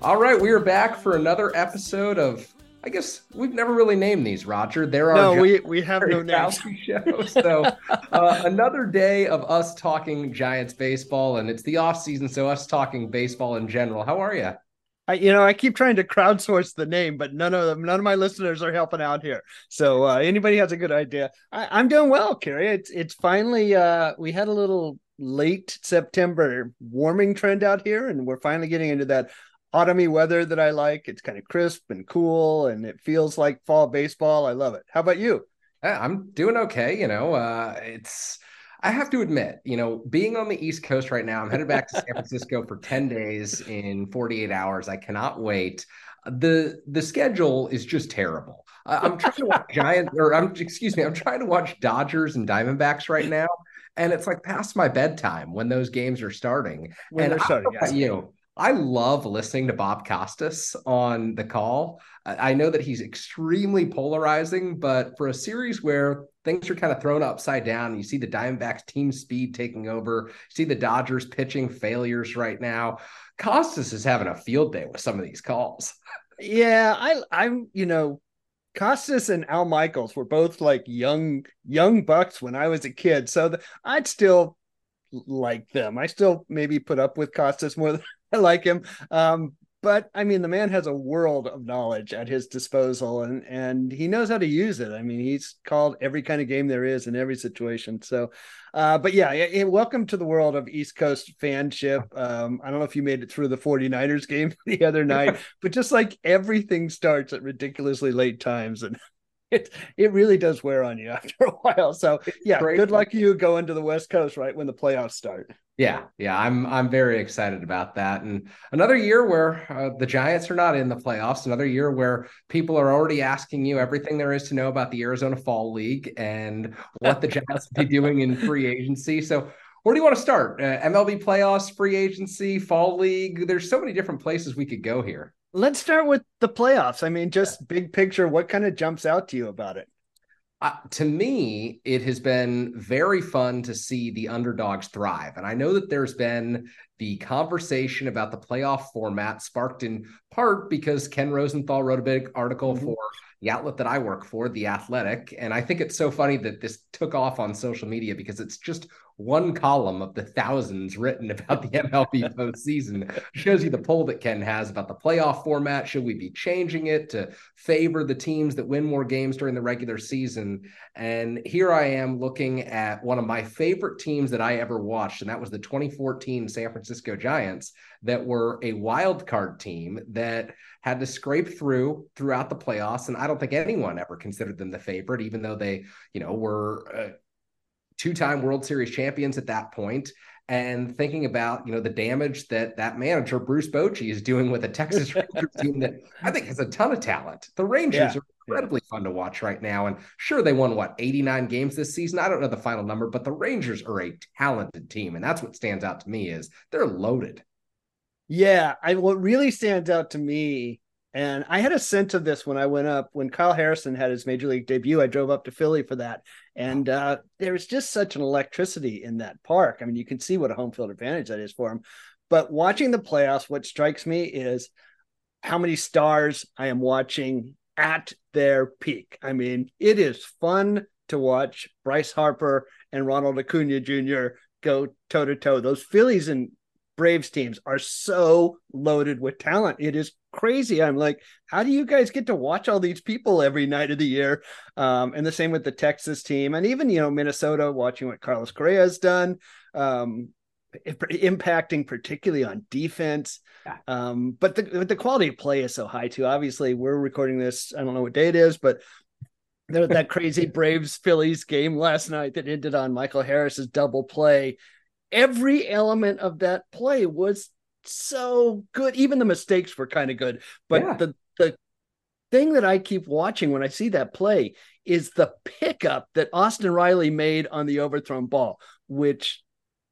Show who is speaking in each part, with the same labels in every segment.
Speaker 1: All right, we are back for another episode of. I guess we've never really named these, Roger. There are
Speaker 2: no, we we have no names.
Speaker 1: Show. So uh, another day of us talking Giants baseball, and it's the off season, so us talking baseball in general. How are you?
Speaker 2: I, you know, I keep trying to crowdsource the name, but none of them, none of my listeners are helping out here. So uh, anybody has a good idea, I, am doing well, Kerry. It's it's finally uh, we had a little late September warming trend out here, and we're finally getting into that autumny weather that I like. It's kind of crisp and cool, and it feels like fall baseball. I love it. How about you?
Speaker 1: I'm doing okay. You know, uh, it's I have to admit, you know, being on the East Coast right now, I'm headed back to San Francisco for 10 days in 48 hours. I cannot wait. The the schedule is just terrible. I'm trying to watch Giants, or I'm excuse me, I'm trying to watch Dodgers and Diamondbacks right now, and it's like past my bedtime when those games are starting.
Speaker 2: When
Speaker 1: and
Speaker 2: they're starting, yes.
Speaker 1: you I love listening to Bob Costas on the call. I know that he's extremely polarizing, but for a series where things are kind of thrown upside down, you see the Diamondbacks team speed taking over, you see the Dodgers pitching failures right now. Costas is having a field day with some of these calls.
Speaker 2: Yeah, I I'm you know Costas and Al Michaels were both like young young bucks when I was a kid, so the, I'd still like them. I still maybe put up with Costas more than I like him. Um, but I mean, the man has a world of knowledge at his disposal, and and he knows how to use it. I mean, he's called every kind of game there is in every situation. So, uh, but yeah, welcome to the world of East Coast fanship. Um, I don't know if you made it through the 49ers game the other night, but just like everything starts at ridiculously late times, and it it really does wear on you after a while. So yeah, good luck you going to the West Coast right when the playoffs start.
Speaker 1: Yeah, yeah, I'm I'm very excited about that. And another year where uh, the Giants are not in the playoffs, another year where people are already asking you everything there is to know about the Arizona Fall League and what the Giants will be doing in free agency. So, where do you want to start? Uh, MLB playoffs, free agency, Fall League. There's so many different places we could go here.
Speaker 2: Let's start with the playoffs. I mean, just big picture, what kind of jumps out to you about it?
Speaker 1: Uh, to me, it has been very fun to see the underdogs thrive. And I know that there's been the conversation about the playoff format sparked in part because Ken Rosenthal wrote a big article mm-hmm. for the outlet that I work for, The Athletic. And I think it's so funny that this took off on social media because it's just one column of the thousands written about the MLB postseason shows you the poll that Ken has about the playoff format. Should we be changing it to favor the teams that win more games during the regular season? And here I am looking at one of my favorite teams that I ever watched, and that was the 2014 San Francisco Giants, that were a wild card team that had to scrape through throughout the playoffs. And I don't think anyone ever considered them the favorite, even though they, you know, were. Uh, two-time World Series champions at that point, and thinking about you know the damage that that manager Bruce Bochy is doing with a Texas Rangers team that I think has a ton of talent. The Rangers yeah, are incredibly fun to watch right now, and sure they won what 89 games this season. I don't know the final number, but the Rangers are a talented team, and that's what stands out to me is they're loaded.
Speaker 2: Yeah, I what really stands out to me and I had a sense of this when I went up when Kyle Harrison had his major league debut. I drove up to Philly for that, and uh, there's just such an electricity in that park. I mean, you can see what a home field advantage that is for him. But watching the playoffs, what strikes me is how many stars I am watching at their peak. I mean, it is fun to watch Bryce Harper and Ronald Acuna Jr. go toe to toe. Those Phillies and Braves teams are so loaded with talent. It is crazy. I'm like, how do you guys get to watch all these people every night of the year? Um, and the same with the Texas team, and even you know Minnesota, watching what Carlos Correa has done, um, impacting particularly on defense. Um, but the but the quality of play is so high too. Obviously, we're recording this. I don't know what day it is, but that crazy Braves Phillies game last night that ended on Michael Harris's double play every element of that play was so good. Even the mistakes were kind of good. But yeah. the the thing that I keep watching when I see that play is the pickup that Austin Riley made on the overthrown ball, which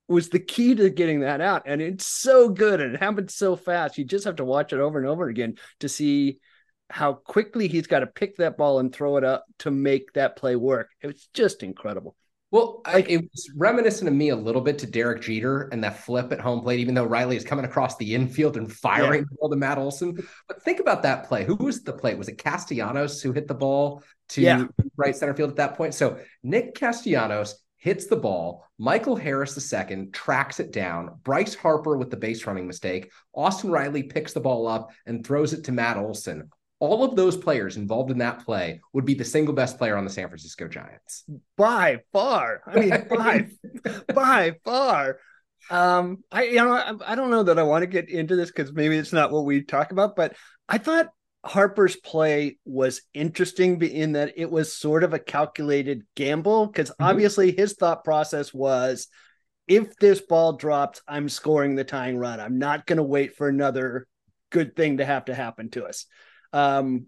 Speaker 2: was the key to getting that out. And it's so good and it happened so fast. You just have to watch it over and over again to see how quickly he's got to pick that ball and throw it up to make that play work. It's just incredible.
Speaker 1: Well, like, I, it was reminiscent of me a little bit to Derek Jeter and that flip at home plate, even though Riley is coming across the infield and firing yeah. the ball to Matt Olson. But think about that play. Who was the play? Was it Castellanos who hit the ball to yeah. right center field at that point? So Nick Castellanos hits the ball. Michael Harris II tracks it down. Bryce Harper with the base running mistake. Austin Riley picks the ball up and throws it to Matt Olson all of those players involved in that play would be the single best player on the San Francisco Giants
Speaker 2: by far. I mean, by by far. Um, I you know I, I don't know that I want to get into this because maybe it's not what we talk about, but I thought Harper's play was interesting in that it was sort of a calculated gamble because mm-hmm. obviously his thought process was if this ball drops, I'm scoring the tying run. I'm not going to wait for another good thing to have to happen to us. Um,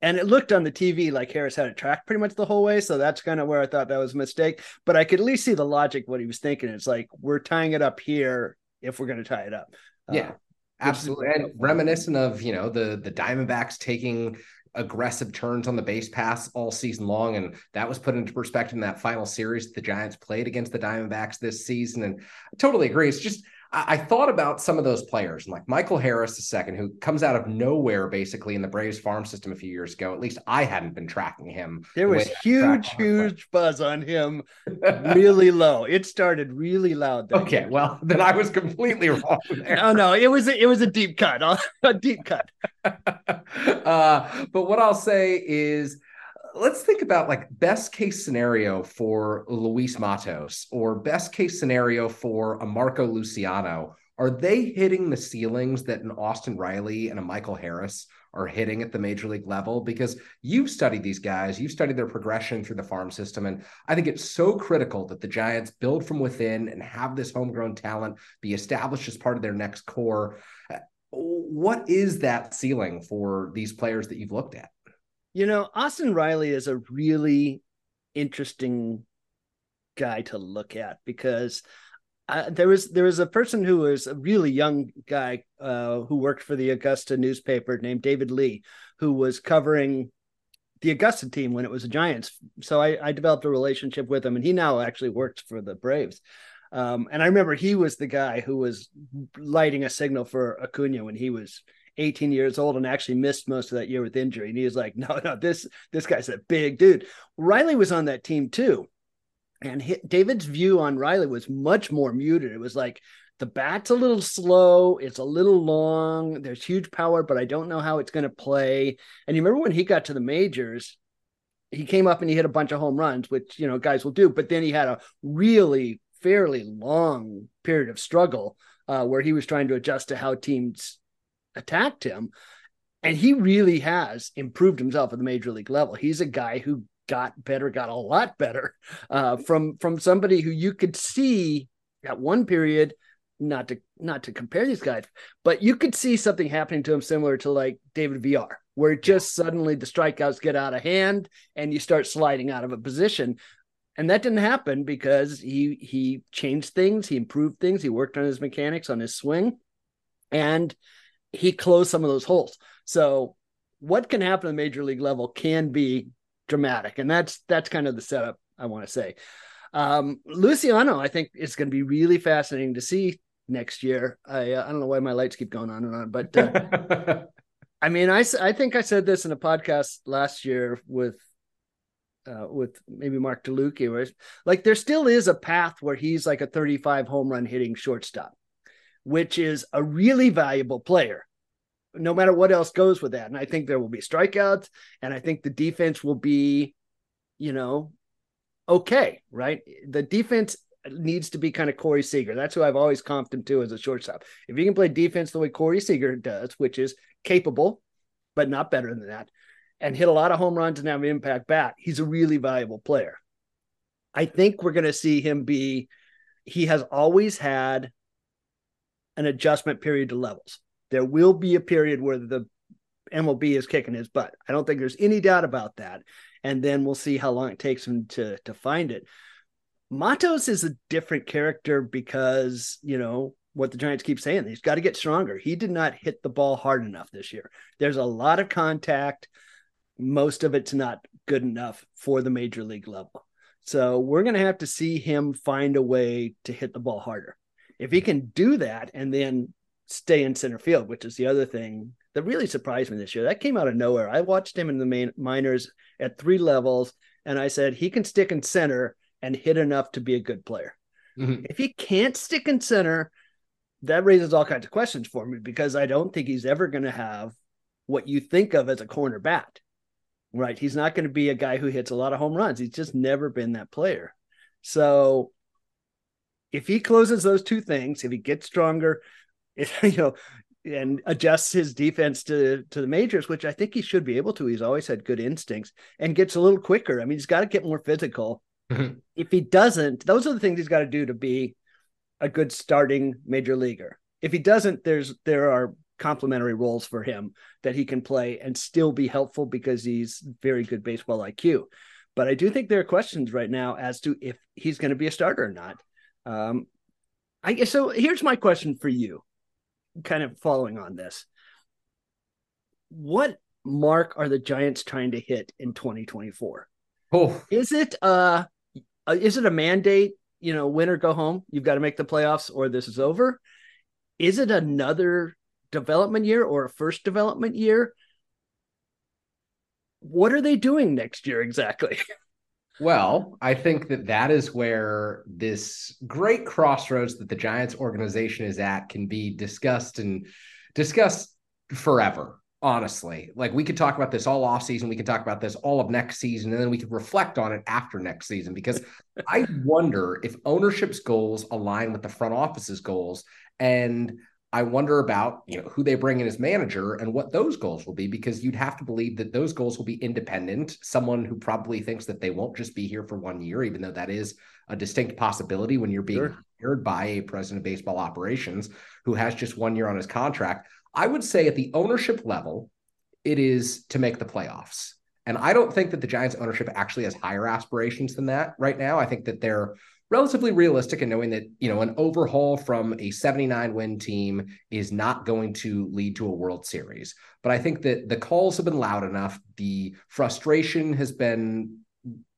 Speaker 2: and it looked on the TV like Harris had it tracked pretty much the whole way. So that's kind of where I thought that was a mistake. But I could at least see the logic what he was thinking. It's like we're tying it up here if we're going to tie it up.
Speaker 1: Yeah, uh, absolutely. And reminiscent of you know the the Diamondbacks taking aggressive turns on the base pass all season long. And that was put into perspective in that final series the Giants played against the Diamondbacks this season. And I totally agree. It's just I, thought about some of those players, like Michael Harris II, who comes out of nowhere basically in the Braves farm system a few years ago. At least I hadn't been tracking him.
Speaker 2: There was huge, huge buzz on him, really low. It started really loud.
Speaker 1: Okay, well then I was completely wrong. There.
Speaker 2: No, no, it was a, it was a deep cut, a deep cut.
Speaker 1: uh, but what I'll say is let's think about like best case scenario for Luis Matos or best case scenario for a Marco Luciano. Are they hitting the ceilings that an Austin Riley and a Michael Harris are hitting at the major league level? Because you've studied these guys, you've studied their progression through the farm system. And I think it's so critical that the Giants build from within and have this homegrown talent be established as part of their next core. What is that ceiling for these players that you've looked at?
Speaker 2: You know, Austin Riley is a really interesting guy to look at because uh, there was there was a person who was a really young guy uh, who worked for the Augusta newspaper named David Lee, who was covering the Augusta team when it was the Giants. So I, I developed a relationship with him, and he now actually works for the Braves. Um, and I remember he was the guy who was lighting a signal for Acuna when he was 18 years old and actually missed most of that year with injury. And he was like, no, no, this this guy's a big dude. Riley was on that team too. And he, David's view on Riley was much more muted. It was like the bat's a little slow, it's a little long, there's huge power, but I don't know how it's going to play. And you remember when he got to the majors, he came up and he hit a bunch of home runs, which you know guys will do, but then he had a really fairly long period of struggle uh, where he was trying to adjust to how teams attacked him. And he really has improved himself at the major league level. He's a guy who got better, got a lot better uh, from from somebody who you could see at one period, not to not to compare these guys, but you could see something happening to him similar to like David Villar, where just suddenly the strikeouts get out of hand and you start sliding out of a position. And that didn't happen because he he changed things, he improved things, he worked on his mechanics, on his swing, and he closed some of those holes. So what can happen at the major league level can be dramatic, and that's that's kind of the setup I want to say. Um, Luciano, I think it's going to be really fascinating to see next year. I uh, I don't know why my lights keep going on and on, but uh, I mean, I I think I said this in a podcast last year with uh, with maybe Mark DeLucchi, where it's like there still is a path where he's like a 35 home run hitting shortstop which is a really valuable player, no matter what else goes with that. And I think there will be strikeouts, and I think the defense will be, you know, okay, right? The defense needs to be kind of Corey Seager. That's who I've always comped him to as a shortstop. If you can play defense the way Corey Seager does, which is capable, but not better than that, and hit a lot of home runs and have an impact bat, he's a really valuable player. I think we're going to see him be, he has always had an adjustment period to levels. There will be a period where the MLB is kicking his butt. I don't think there's any doubt about that. And then we'll see how long it takes him to to find it. Matos is a different character because, you know, what the Giants keep saying, he's got to get stronger. He did not hit the ball hard enough this year. There's a lot of contact. Most of it's not good enough for the major league level. So we're going to have to see him find a way to hit the ball harder. If he can do that and then stay in center field, which is the other thing that really surprised me this year. That came out of nowhere. I watched him in the main minors at three levels, and I said he can stick in center and hit enough to be a good player. Mm-hmm. If he can't stick in center, that raises all kinds of questions for me because I don't think he's ever going to have what you think of as a corner bat. Right. He's not going to be a guy who hits a lot of home runs. He's just never been that player. So if he closes those two things, if he gets stronger, if, you know, and adjusts his defense to to the majors, which I think he should be able to. He's always had good instincts and gets a little quicker. I mean, he's got to get more physical. Mm-hmm. If he doesn't, those are the things he's got to do to be a good starting major leaguer. If he doesn't, there's there are complementary roles for him that he can play and still be helpful because he's very good baseball IQ. But I do think there are questions right now as to if he's going to be a starter or not. Um, I guess so. Here's my question for you kind of following on this. What mark are the Giants trying to hit in 2024? Oh, is it uh is it a mandate, you know, win or go home? You've got to make the playoffs or this is over. Is it another development year or a first development year? What are they doing next year exactly?
Speaker 1: Well, I think that that is where this great crossroads that the Giants organization is at can be discussed and discussed forever. Honestly, like we could talk about this all off season, we could talk about this all of next season, and then we could reflect on it after next season. Because I wonder if ownership's goals align with the front office's goals, and I wonder about you know who they bring in as manager and what those goals will be because you'd have to believe that those goals will be independent. Someone who probably thinks that they won't just be here for one year, even though that is a distinct possibility when you're being sure. hired by a president of baseball operations who has just one year on his contract. I would say at the ownership level, it is to make the playoffs. And I don't think that the Giants ownership actually has higher aspirations than that right now. I think that they're relatively realistic in knowing that you know an overhaul from a 79 win team is not going to lead to a world series. But i think that the calls have been loud enough. The frustration has been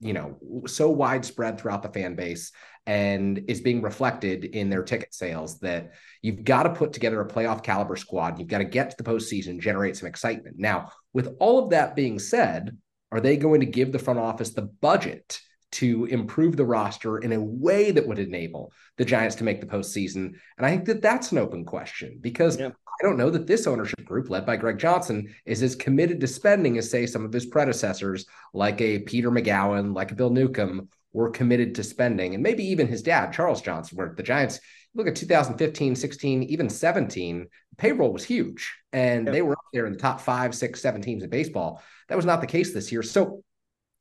Speaker 1: you know so widespread throughout the fan base and is being reflected in their ticket sales that you've got to put together a playoff caliber squad. You've got to get to the postseason generate some excitement. Now with all of that being said are they going to give the front office the budget to improve the roster in a way that would enable the Giants to make the postseason? And I think that that's an open question because yeah. I don't know that this ownership group, led by Greg Johnson, is as committed to spending as, say, some of his predecessors, like a Peter Magowan, like a Bill Neukom, were committed to spending. And maybe even his dad, Charles Johnson, where the Giants look at 2015, 16, even 17, payroll was huge. And yeah. they were up there in the top five, six, seven teams in baseball. That was not the case this year. So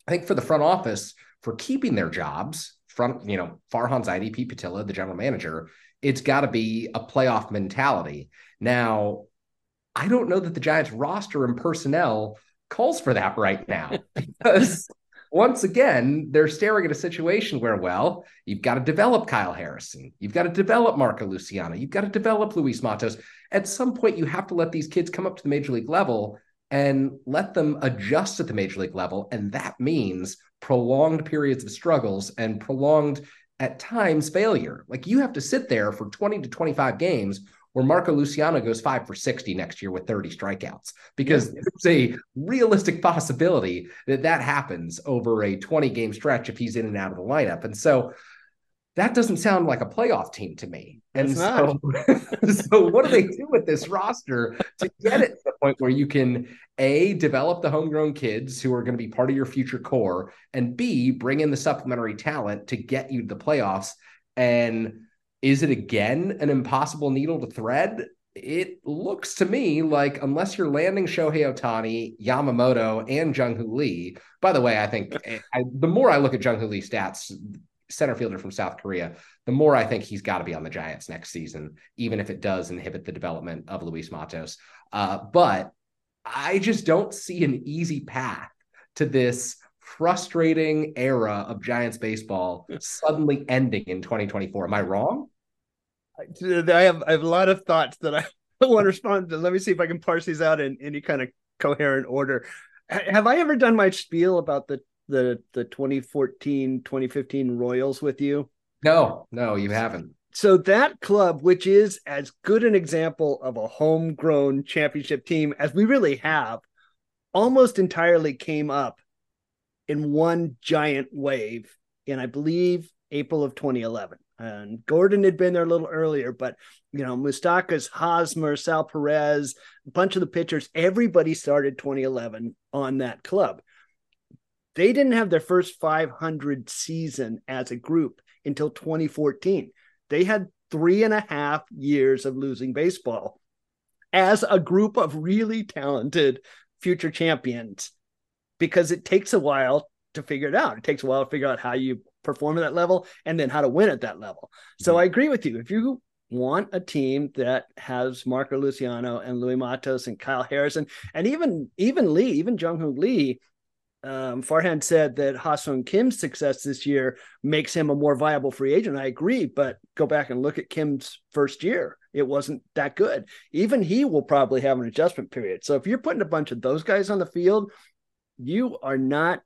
Speaker 1: I think for the front office, for keeping their jobs from, you know, Farhan Zaidi Pete Putila, the general manager, it's got to be a playoff mentality. Now, I don't know that the Giants roster and personnel calls for that right now because once again, they're staring at a situation where, well, you've got to develop Kyle Harrison. You've got to develop Marco Luciano. You've got to develop Luis Matos. At some point, you have to let these kids come up to the major league level and let them adjust at the major league level. And that means prolonged periods of struggles and prolonged, at times, failure. Like you have to sit there for 20 to 25 games where Marco Luciano goes five for 60 next year with 30 strikeouts because yeah. it's a realistic possibility that that happens over a 20 game stretch if he's in and out of the lineup. And so that doesn't sound like a playoff team to me. And so, so what do they do with this roster to get it to the point where you can a develop the homegrown kids who are going to be part of your future core, and b bring in the supplementary talent to get you to the playoffs? And is it again an impossible needle to thread? It looks to me like unless you're landing Shohei Ohtani, Yamamoto, and Jung Hoo Lee. By the way, I think I, the more I look at Jung Hoo Lee stats, center fielder from South Korea, the more I think he's got to be on the Giants next season, even if it does inhibit the development of Luis Matos. Uh, but I just don't see an easy path to this frustrating era of Giants baseball suddenly ending in 2024. Am I wrong?
Speaker 2: I have I have a lot of thoughts that I want to respond to. Let me see if I can parse these out in any kind of coherent order. Have I ever done my spiel about the the the 2014 2015 Royals with you?
Speaker 1: No, no, you haven't.
Speaker 2: So that club, which is as good an example of a homegrown championship team as we really have, almost entirely came up in one giant wave in, I believe, April of 2011. And Gordon had been there a little earlier, but you know, Moustakas, Hosmer, Sal Perez, a bunch of the pitchers, everybody started 2011 on that club. They didn't have their first 500 season as a group until 2014. They had three and a half years of losing baseball as a group of really talented future champions because it takes a while to figure it out. It takes a while to figure out how you perform at that level and then how to win at that level. So. I agree with you. If you want a team that has Marco Luciano and Luis Matos and Kyle Harrison and even even Lee, even Jung Hoon Lee, um, Farhan said that Ha-Seong Kim's success this year makes him a more viable free agent. I agree, but go back and look at Kim's first year. It wasn't that good. Even he will probably have an adjustment period. So if you're putting a bunch of those guys on the field, you are not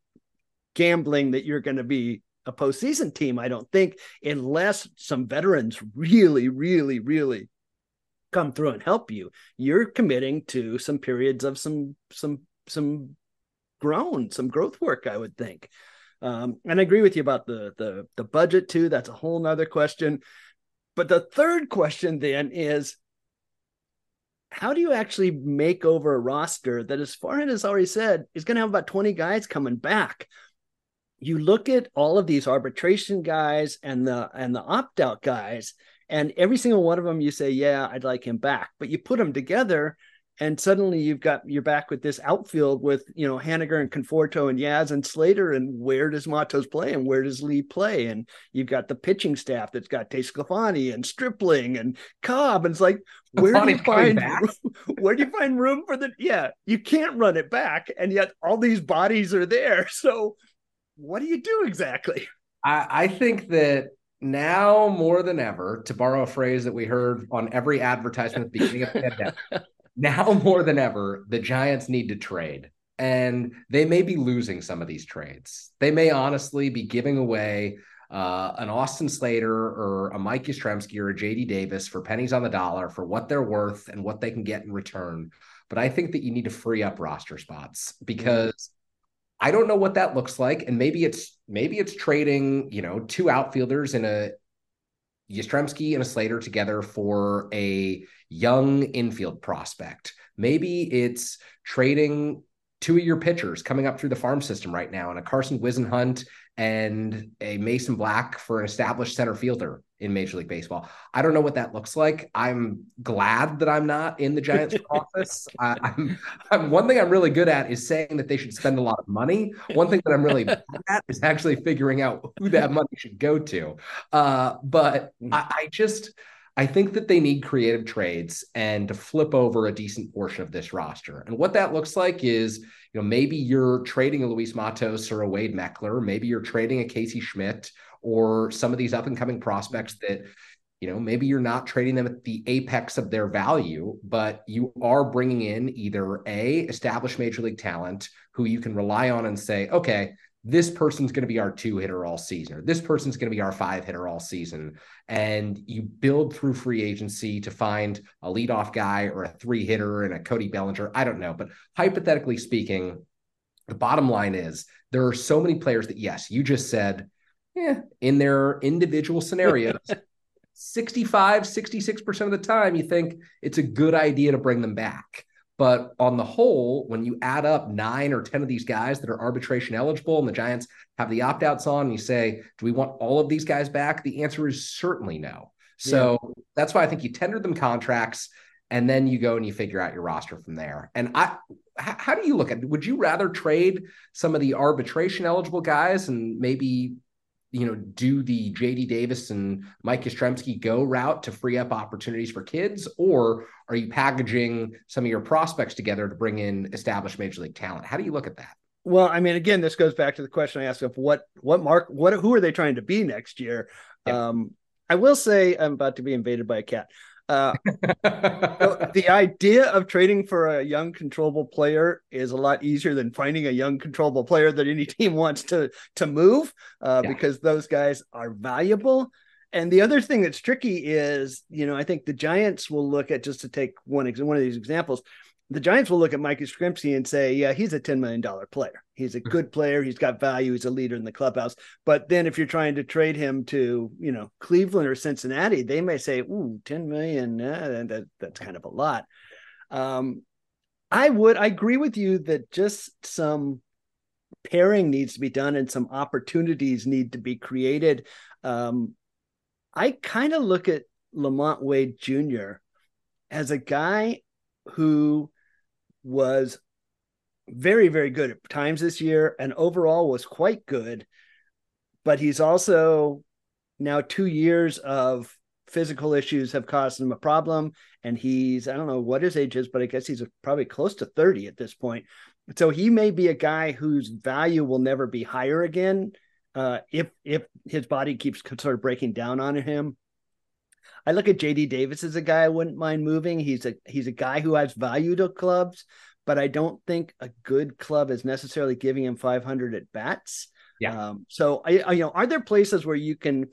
Speaker 2: gambling that you're going to be a postseason team, I don't think, unless some veterans really, really, really come through and help you. You're committing to some periods of some some some grown, some growth work, I would think. Um, and I agree with you about the the the budget too. That's a whole nother question. But the third question then is how do you actually make over a roster that, as Farhan has already said, is going to have about 20 guys coming back? you look at all of these arbitration guys and the and the opt out guys, and every single one of them you say, yeah, I'd like him back. But you put them together, and suddenly you've got you're back with this outfield with you know Haniger and Conforto and Yaz and Slater, and where does Matos play and where does Lee play? And you've got the pitching staff that's got DeSclafani and Stripling and Cobb, and it's like where do you find where do you find room for the yeah you can't run it back, and yet all these bodies are there, so what do you do exactly?
Speaker 1: I, I think that now more than ever, to borrow a phrase that we heard on every advertisement at the beginning of the pandemic, now more than ever, the Giants need to trade. And they may be losing some of these trades. They may honestly be giving away uh, an Austin Slater or a Mike Yastrzemski or a JD Davis for pennies on the dollar for what they're worth and what they can get in return. But I think that you need to free up roster spots because I don't know what that looks like, and maybe it's maybe it's trading you know two outfielders in a Yastrzemski and a Slater together for a young infield prospect. Maybe it's trading two of your pitchers coming up through the farm system right now, and a Carson Whisenhunt and a Mason Black for an established center fielder in Major League Baseball. I don't know what that looks like. I'm glad that I'm not in the Giants office. I, I'm, I'm, one thing I'm really good at is saying that they should spend a lot of money. One thing that I'm really bad at is actually figuring out who that money should go to. Uh, but mm. I, I just I think that they need creative trades and to flip over a decent portion of this roster. And what that looks like is, you know, maybe you're trading a Luis Matos or a Wade Meckler, maybe you're trading a Casey Schmitt or some of these up and coming mm-hmm. prospects that, you know, maybe you're not trading them at the apex of their value, but you are bringing in either a established major league talent who you can rely on and say, okay, this person's going to be our two hitter all season, or this person's going to be our five hitter all season. And you build through free agency to find a leadoff guy or a three hitter and a Cody Bellinger. I don't know. But hypothetically speaking, the bottom line is there are so many players that, yes, you just said, yeah, in their individual scenarios, 65, 66% of the time, you think it's a good idea to bring them back. But on the whole, when you add up nine or 10 of these guys that are arbitration eligible and the Giants have the opt outs on, and you say, do we want all of these guys back? The answer is certainly no. So yeah. that's why I think you tender them contracts and then you go and you figure out your roster from there. And I, how do you look at it? Would you rather trade some of the arbitration eligible guys and maybe you know, do the JD Davis and Mike Yastrzemski go route to free up opportunities for kids, or are you packaging some of your prospects together to bring in established major league talent? How do you look at that?
Speaker 2: Well, I mean, again, this goes back to the question I asked of what what mark what who are they trying to be next year? Yeah. Um, I will say I'm about to be invaded by a cat. Uh, the idea of trading for a young controllable player is a lot easier than finding a young controllable player that any team wants to to move uh, yeah. because those guys are valuable. And the other thing that's tricky is, you know, I think the Giants will look at just to take one one of these examples the Giants will look at Mike Yastrzemski and say, yeah, he's a $10 million player. He's a mm-hmm. good player. He's got value. He's a leader in the clubhouse. But then if you're trying to trade him to, you know, Cleveland or Cincinnati, they may say, ooh, 10 million, uh, that, that's kind of a lot. Um, I would, I agree with you that just some pairing needs to be done and some opportunities need to be created. Um, I kind of look at LaMonte Wade Jr. as a guy who was very, very good at times this year and overall was quite good. But he's also now two years of physical issues have caused him a problem. And he's, I don't know what his age is, but I guess he's probably close to 30 at this point. So he may be a guy whose value will never be higher again uh, if if his body keeps sort of breaking down on him. I look at JD Davis as a guy I wouldn't mind moving. He's a he's a guy who has value to clubs, but I don't think a good club is necessarily giving him 500 at bats.
Speaker 1: Yeah.
Speaker 2: Um, so I, I, you know, are there places where you can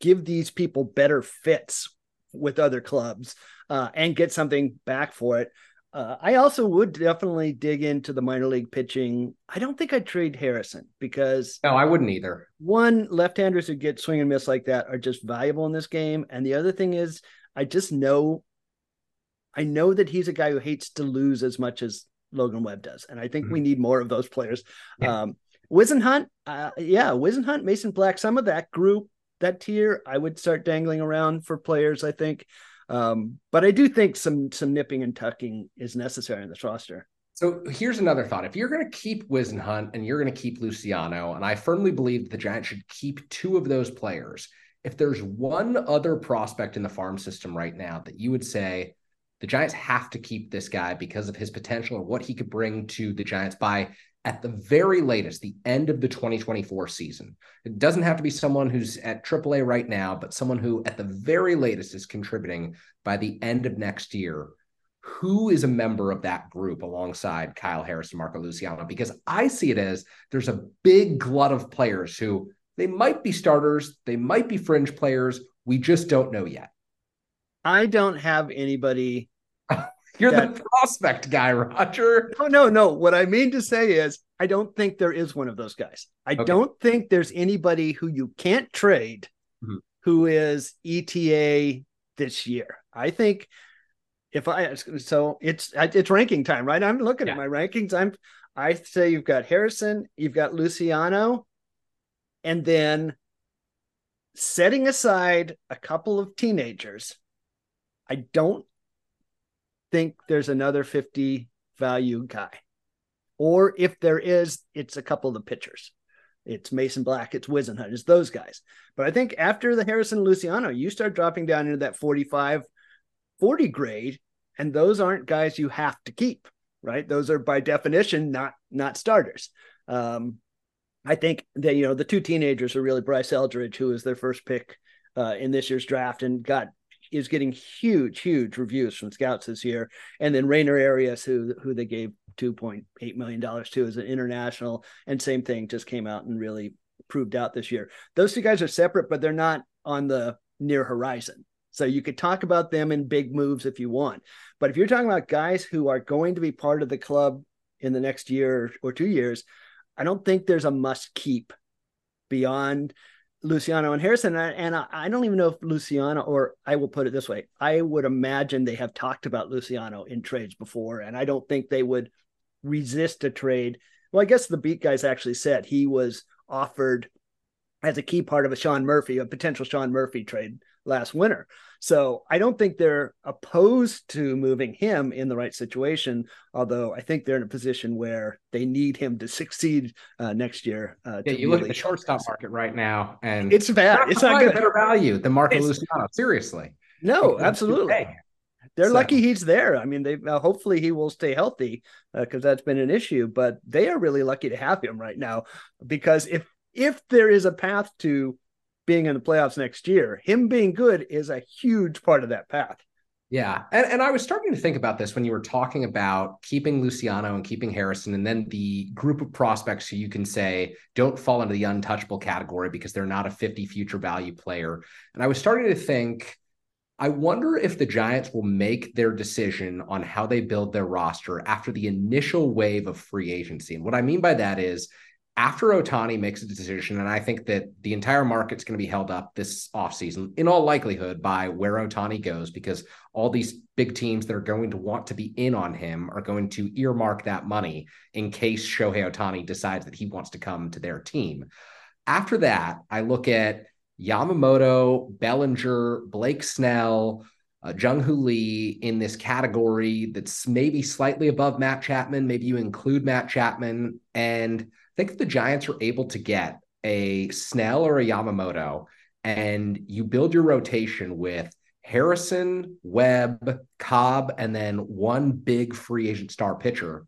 Speaker 2: give these people better fits with other clubs uh, and get something back for it? Uh, I also would definitely dig into the minor league pitching. I don't think I'd trade Harrison because
Speaker 1: no, I wouldn't either.
Speaker 2: One, left-handers who get swing and miss like that are just valuable in this game, and the other thing is, I just know, I know that he's a guy who hates to lose as much as Logan Webb does, and I think mm-hmm. we need more of those players. Yeah. Um, Whisenhunt, uh, yeah, Whisenhunt, Mason Black, some of that group, that tier, I would start dangling around for players. I think. Um, but I do think some some nipping and tucking is necessary in this roster.
Speaker 1: So here's another thought. If you're going to keep Whisenhunt and you're going to keep Luciano, and I firmly believe the Giants should keep two of those players. If there's one other prospect in the farm system right now that you would say the Giants have to keep this guy because of his potential or what he could bring to the Giants by at the very latest, the end of the 2024 season. It doesn't have to be someone who's at AAA right now, but someone who at the very latest is contributing by the end of next year. Who is a member of that group alongside Kyle Harris and Marco Luciano? Because I see it as there's a big glut of players who they might be starters, they might be fringe players. We just don't know yet.
Speaker 2: I don't have anybody
Speaker 1: You're that, the prospect guy, Roger.
Speaker 2: No, no, no. What I mean to say is, I don't think there is one of those guys. I okay. don't think there's anybody who you can't trade mm-hmm. who is ETA this year. I think if I so it's it's ranking time, right? I'm looking yeah. at my rankings. I'm I say you've got Harrison, you've got Luciano, and then setting aside a couple of teenagers, I don't think there's another 50 value guy. Or if there is, it's a couple of the pitchers. It's Mason Black, it's Whisenhunt, it's those guys. But I think after the Harrison Luciano, you start dropping down into that 45, 40 grade, and those aren't guys you have to keep, right? Those are by definition not not starters. Um, I think that you know the two teenagers are really Bryce Eldridge, who was their first pick uh, in this year's draft and got is getting huge, huge reviews from scouts this year. And then Rayner Arias, who who they gave two point eight million dollars to as an international, and same thing just came out and really proved out this year. Those two guys are separate, but they're not on the near horizon. So you could talk about them in big moves if you want. But if you're talking about guys who are going to be part of the club in the next year or two years, I don't think there's a must keep beyond Luciano and Harrison. And I, I, don't even know if Luciano, or I will put it this way, I would imagine they have talked about Luciano in trades before, and I don't think they would resist a trade. Well, I guess the beat guys actually said he was offered as a key part of a Sean Murphy, a potential Sean Murphy trade last winter. So I don't think they're opposed to moving him in the right situation. Although I think they're in a position where they need him to succeed uh, next year.
Speaker 1: Uh, yeah, you look at the shortstop market right now, and
Speaker 2: it's bad. It's not good.
Speaker 1: better value than Marco it's, Luciano. Seriously.
Speaker 2: No, absolutely. They're so. lucky he's there. I mean, they uh, hopefully he will stay healthy because uh, that's been an issue. But they are really lucky to have him right now because if if there is a path to being in the playoffs next year, him being good is a huge part of that path.
Speaker 1: Yeah. And, and I was starting to think about this when you were talking about keeping Luciano and keeping Harrison, and then the group of prospects who you can say don't fall into the untouchable category because they're not a 50 future value player. And I was starting to think, I wonder if the Giants will make their decision on how they build their roster after the initial wave of free agency. And what I mean by that is after Ohtani makes a decision, and I think that the entire market's going to be held up this offseason, in all likelihood, by where Ohtani goes, because all these big teams that are going to want to be in on him are going to earmark that money in case Shohei Ohtani decides that he wants to come to their team. After that, I look at Yamamoto, Bellinger, Blake Snell, uh, Jung Hoo Lee in this category that's maybe slightly above Matt Chapman. Maybe you include Matt Chapman and – think if the Giants are able to get a Snell or a Yamamoto and you build your rotation with Harrison, Webb, Cobb, and then one big free agent star pitcher,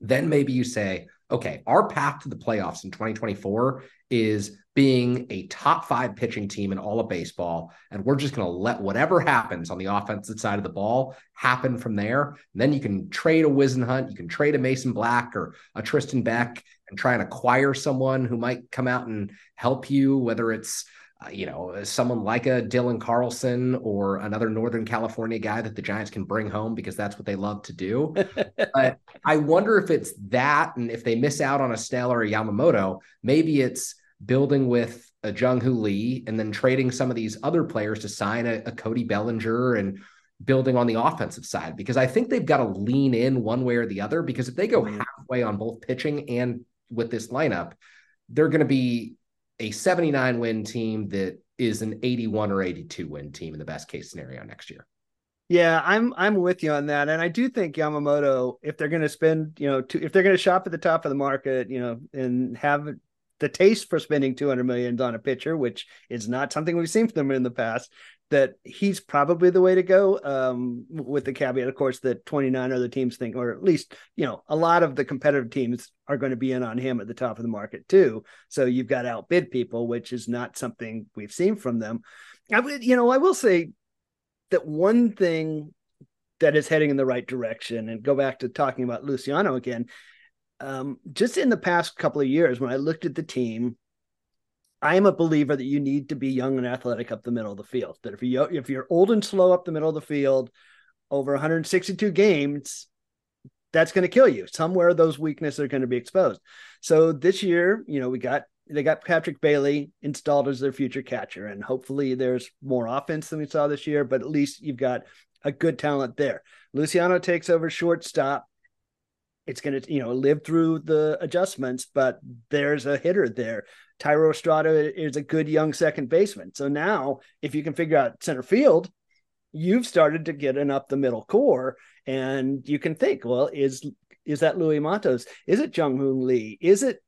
Speaker 1: then maybe you say, okay, our path to the playoffs in 2024 is being a top five pitching team in all of baseball. And we're just going to let whatever happens on the offensive side of the ball happen from there. And then you can trade a Whisenhunt, you can trade a Mason Black or a Tristan Beck and try and acquire someone who might come out and help you, whether it's uh, you know, someone like a Dylan Carlson or another Northern California guy that the Giants can bring home because that's what they love to do. but I wonder if it's that, and if they miss out on a Snell or a Yamamoto, maybe it's building with a Jung Hoo Lee and then trading some of these other players to sign a, a Cody Bellinger and building on the offensive side because I think they've got to lean in one way or the other because if they go mm-hmm. halfway on both pitching and with this lineup, they're going to be a 79 win team that is an 81 or 82 win team in the best case scenario next year.
Speaker 2: Yeah, I'm I'm with you on that, and I do think Yamamoto, if they're going to spend, you know, to, if they're going to shop at the top of the market, you know, and have the taste for spending 200 million on a pitcher, which is not something we've seen from them in the past, that he's probably the way to go. Um, with the caveat, of course, that 29 other teams think, or at least, you know, a lot of the competitive teams are going to be in on him at the top of the market too. So you've got to outbid people, which is not something we've seen from them. I would, you know, I will say that one thing that is heading in the right direction, and go back to talking about Luciano again, um, just in the past couple of years, when I looked at the team, I am a believer that you need to be young and athletic up the middle of the field. That if you if you're old and slow up the middle of the field over 162 games, that's going to kill you. Somewhere those weaknesses are going to be exposed. So this year, you know, we got they got Patrick Bailey installed as their future catcher, and hopefully there's more offense than we saw this year. But at least you've got a good talent there. Luciano takes over shortstop it's going to you know live through the adjustments but there's a hitter there. Thairo Estrada is a good young second baseman. So now if you can figure out center field you've started to get an up the middle core and you can think well is is that Luis Matos? Is it Jung Hoon Lee? Is it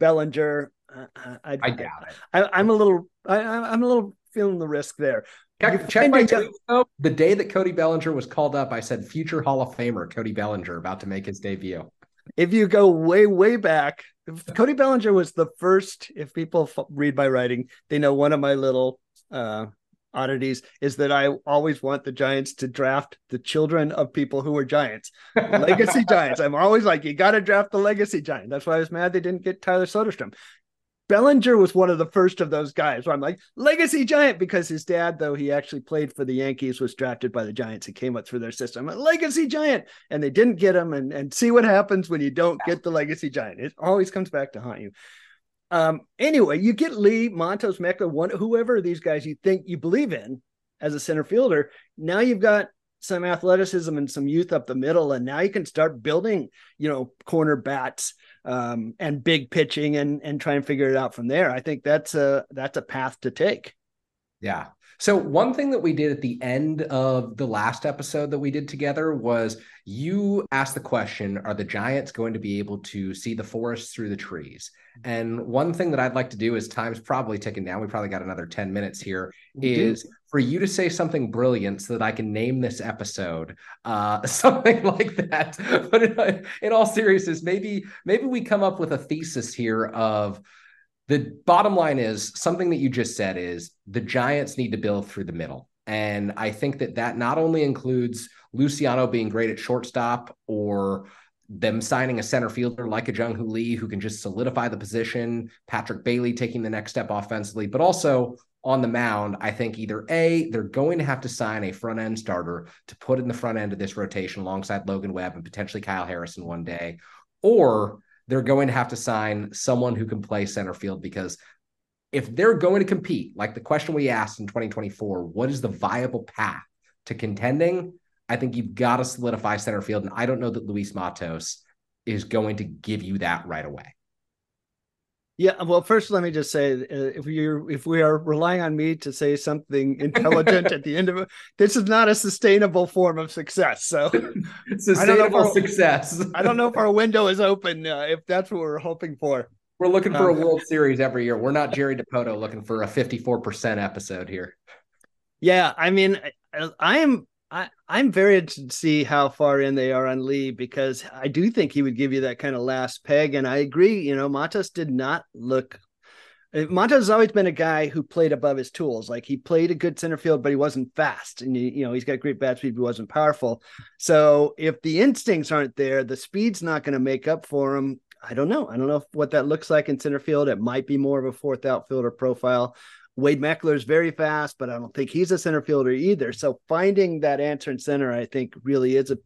Speaker 2: Bellinger?
Speaker 1: Uh, I, I, doubt it.
Speaker 2: I, am a little I, I'm a little feeling the risk there
Speaker 1: Check, check my tweet, though. The day that Cody Bellinger was called up, I said future Hall of Famer Cody Bellinger about to make his debut.
Speaker 2: If you go way, way back, Cody Bellinger was the first. If people f- read my writing, they know one of my little uh, oddities is that I always want the Giants to draft the children of people who were Giants, legacy Giants. I'm always like, you got to draft the legacy Giant. That's why I was mad they didn't get Tyler Soderstrom. Bellinger was one of the first of those guys where I'm like, legacy giant, because his dad, though he actually played for the Yankees, was drafted by the Giants and came up through their system. A legacy giant. And they didn't get him. And, and see what happens when you don't get the legacy giant. It always comes back to haunt you. Um, anyway, you get Lee, Matos, Meckler, one whoever these guys you think you believe in as a center fielder. Now you've got some athleticism and some youth up the middle, and now you can start building, you know, corner bats um, and big pitching and and try and figure it out from there. I think that's a that's a path to take.
Speaker 1: Yeah. So one thing that we did at the end of the last episode that we did together was you asked the question, are the Giants going to be able to see the forest through the trees? And one thing that I'd like to do is time's probably ticking down. We probably got another 10 minutes here. Is for you to say something brilliant so that I can name this episode uh, something like that. But in, in all seriousness, maybe maybe we come up with a thesis here of the bottom line is something that you just said is the Giants need to build through the middle. And I think that that not only includes Luciano being great at shortstop or them signing a center fielder like a Jung Hoo Lee who can just solidify the position, Patrick Bailey taking the next step offensively, but also on the mound, I think either A, they're going to have to sign a front end starter to put in the front end of this rotation alongside Logan Webb and potentially Kyle Harrison one day, or they're going to have to sign someone who can play center field because if they're going to compete, like the question we asked in 2024, what is the viable path to contending? I think you've got to solidify center field. And I don't know that Luis Matos is going to give you that right away.
Speaker 2: Yeah, well, first let me just say, uh, if you're if we are relying on me to say something intelligent at the end of it, this is not a sustainable form of success. So,
Speaker 1: sustainable our, success.
Speaker 2: I don't know if our window is open. Uh, if that's what we're hoping for.
Speaker 1: We're looking for um, a World Series every year. We're not Jerry Dipoto looking for a fifty-four percent episode here.
Speaker 2: Yeah, I mean, I, I am I, I'm very interested to see how far in they are on Lee because I do think he would give you that kind of last peg. And I agree, you know, Matos did not look. Uh, Matos has always been a guy who played above his tools. Like he played a good center field, but he wasn't fast, and you know he's got great bat speed, but he wasn't powerful. So if the instincts aren't there, the speed's not going to make up for him. I don't know. I don't know what that looks like in center field. It might be more of a fourth outfielder profile. Wade Meckler is very fast, but I don't think he's a center fielder either. So finding that answer in center, I think, really is a,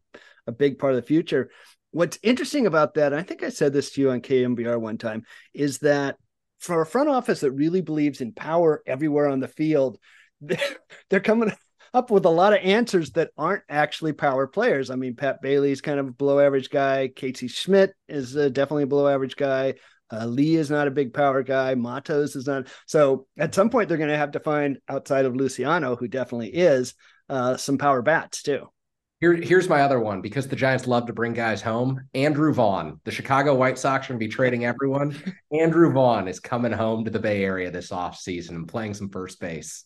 Speaker 2: a big part of the future. What's interesting about that, I think I said this to you on KNBR one time, is that for a front office that really believes in power everywhere on the field, they're coming up with a lot of answers that aren't actually power players. I mean, Pat Bailey's kind of a below average guy. Casey Schmitt is uh, definitely a below average guy. Uh, Lee is not a big power guy. Matos is not. So at some point, they're going to have to find outside of Luciano, who definitely is, uh, some power bats too.
Speaker 1: Here, here's my other one because the Giants love to bring guys home. Andrew Vaughn, the Chicago White Sox are going to be trading everyone. Andrew Vaughn is coming home to the Bay Area this offseason and playing some first base.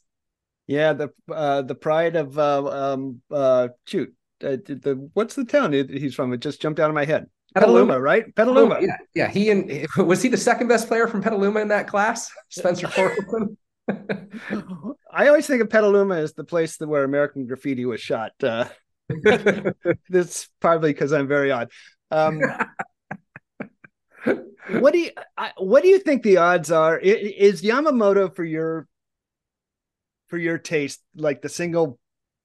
Speaker 2: Yeah, the uh, the pride of uh, um, uh, shoot, uh, the what's the town he's from? It just jumped out of my head. Petaluma, Petaluma, right? Petaluma.
Speaker 1: Oh, yeah, yeah. He and was he the second best player from Petaluma in that class? Spencer Torkelson.
Speaker 2: I always think of Petaluma as the place where American Graffiti was shot. Uh, that's probably because I'm very odd. Um, what do you I, what do you think the odds are? Is Yamamoto for your for your taste like the single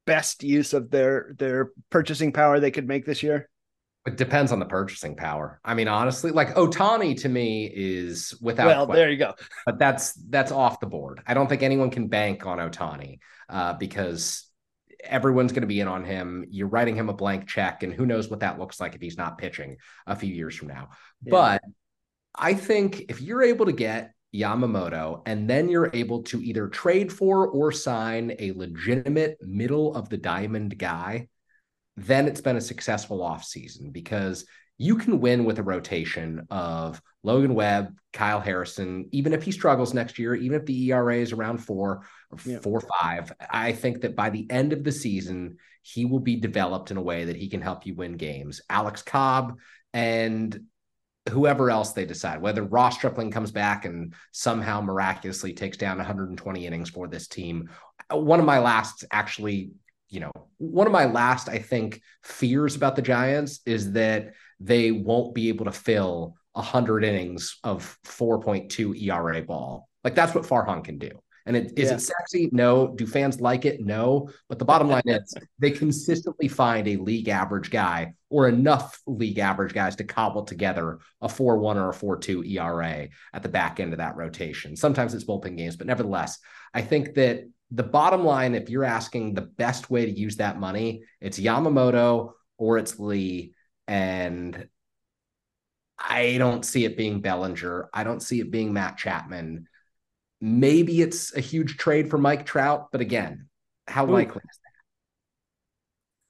Speaker 2: best use of their their purchasing power they could make this year?
Speaker 1: It depends on the purchasing power. I mean, honestly, like Ohtani to me is without.
Speaker 2: Well, question, there you go.
Speaker 1: But that's that's off the board. I don't think anyone can bank on Ohtani uh, because everyone's going to be in on him. You're writing him a blank check, and who knows what that looks like if he's not pitching a few years from now. Yeah. But I think if you're able to get Yamamoto, and then you're able to either trade for or sign a legitimate middle of the diamond guy then it's been a successful offseason because you can win with a rotation of Logan Webb, Kyle Harrison, even if he struggles next year, even if the ERA is around four or yeah. four or five. I think that by the end of the season, he will be developed in a way that he can help you win games. Alex Cobb and whoever else they decide, whether Ross Stripling comes back and somehow miraculously takes down 120 innings for this team. One of my last actually you know, one of my last, I think, fears about the Giants is that they won't be able to fill 100 innings of 4.2 ERA ball. Like that's what Farhan can do. And it, is yeah. it sexy? No. Do fans like it? No. But the bottom line is they consistently find a league average guy or enough league average guys to cobble together a 4 1 or a 4 2 ERA at the back end of that rotation. Sometimes it's bullpen games, but nevertheless, I think that the bottom line, if you're asking the best way to use that money, it's Yamamoto or it's Lee. And I don't see it being Bellinger. I don't see it being Matt Chapman. Maybe it's a huge trade for Mike Trout, but again, how Ooh. likely is that?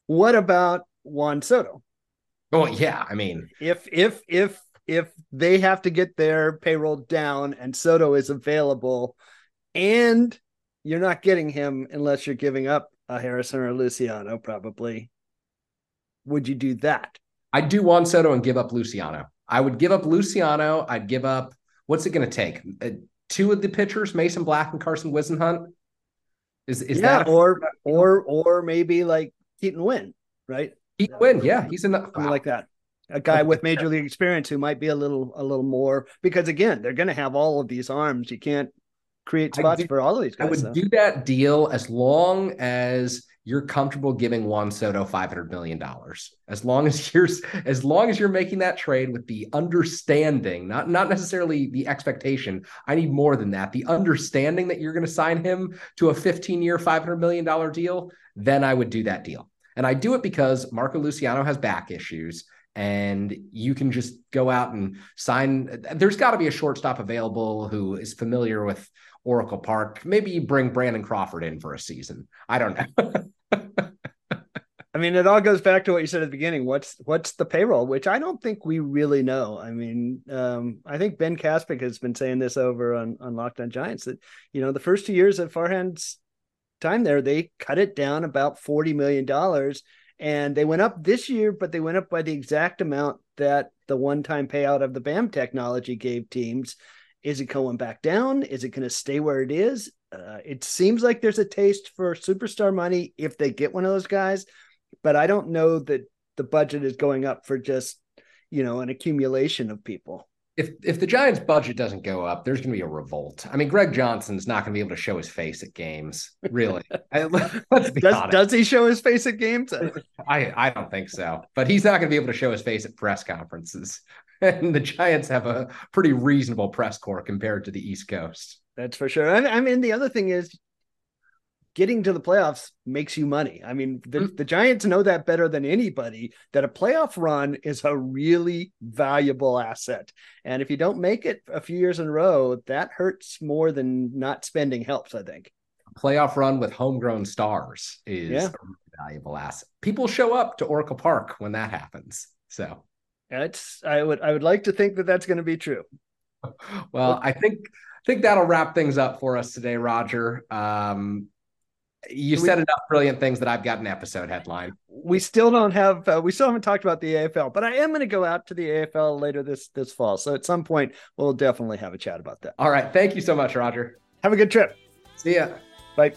Speaker 2: What about Juan Soto?
Speaker 1: Oh yeah, I mean,
Speaker 2: if if if if they have to get their payroll down and Soto is available, and you're not getting him unless you're giving up a Harrison or a Luciano, probably. Would you do that?
Speaker 1: I'd do Juan Soto and give up Luciano. I would give up Luciano. I'd give up, what's it going to take? Uh, two of the pitchers, Mason Black and Carson Whisenhunt. Is is
Speaker 2: yeah,
Speaker 1: that
Speaker 2: or or or maybe like Keaton Winn, right?
Speaker 1: Keaton Winn, yeah, he's in the,
Speaker 2: something wow. like that. A guy with major league experience who might be a little a little more because again, they're going to have all of these arms. You can't create spots do, for all of these guys.
Speaker 1: I would
Speaker 2: so.
Speaker 1: do that deal as long as you're comfortable giving Juan Soto five hundred million dollars. As long as you're as long as you're making that trade with the understanding, not not necessarily the expectation. I need more than that. The understanding that you're going to sign him to a 15 year, five hundred million dollar deal. Then I would do that deal. And I do it because Marco Luciano has back issues and you can just go out and sign. There's got to be a shortstop available who is familiar with Oracle Park. Maybe you bring Brandon Crawford in for a season. I don't know.
Speaker 2: I mean, it all goes back to what you said at the beginning. What's what's the payroll? Which I don't think we really know. I mean, um, I think Ben Caspick has been saying this over on on Locked On Giants that you know the first two years of Farhan's time there, they cut it down about forty million dollars, and they went up this year, but they went up by the exact amount that the one time payout of the BAM technology gave teams. Is it going back down? Is it going to stay where it is? Uh, it seems like there's a taste for superstar money if they get one of those guys, but I don't know that the budget is going up for just you know an accumulation of people.
Speaker 1: If if the Giants' budget doesn't go up, there's going to be a revolt. I mean, Greg Johnson's not going to be able to show his face at games. Really,
Speaker 2: let's be does, honest. Does he show his face at games?
Speaker 1: I I don't think so. But he's not going to be able to show his face at press conferences. and the Giants have a pretty reasonable press corps compared to the East Coast.
Speaker 2: That's for sure. I mean, the other thing is getting to the playoffs makes you money. I mean, the, mm-hmm. the, Giants know that better than anybody that a playoff run is a really valuable asset. And if you don't make it a few years in a row, that hurts more than not spending helps, I think.
Speaker 1: A playoff run with homegrown stars is yeah. a valuable asset. People show up to Oracle Park when that happens. So
Speaker 2: it's I would I would like to think that that's going to be true.
Speaker 1: Well, I think I think that'll wrap things up for us today, Roger. Um, you said enough brilliant things that I've got an episode headline.
Speaker 2: We still don't have uh, we still haven't talked about the AFL, but I am going to go out to the AFL later this this fall. So at some point we'll definitely have a chat about that.
Speaker 1: All right, thank you so much, Roger.
Speaker 2: Have a good trip.
Speaker 1: See ya.
Speaker 2: Bye.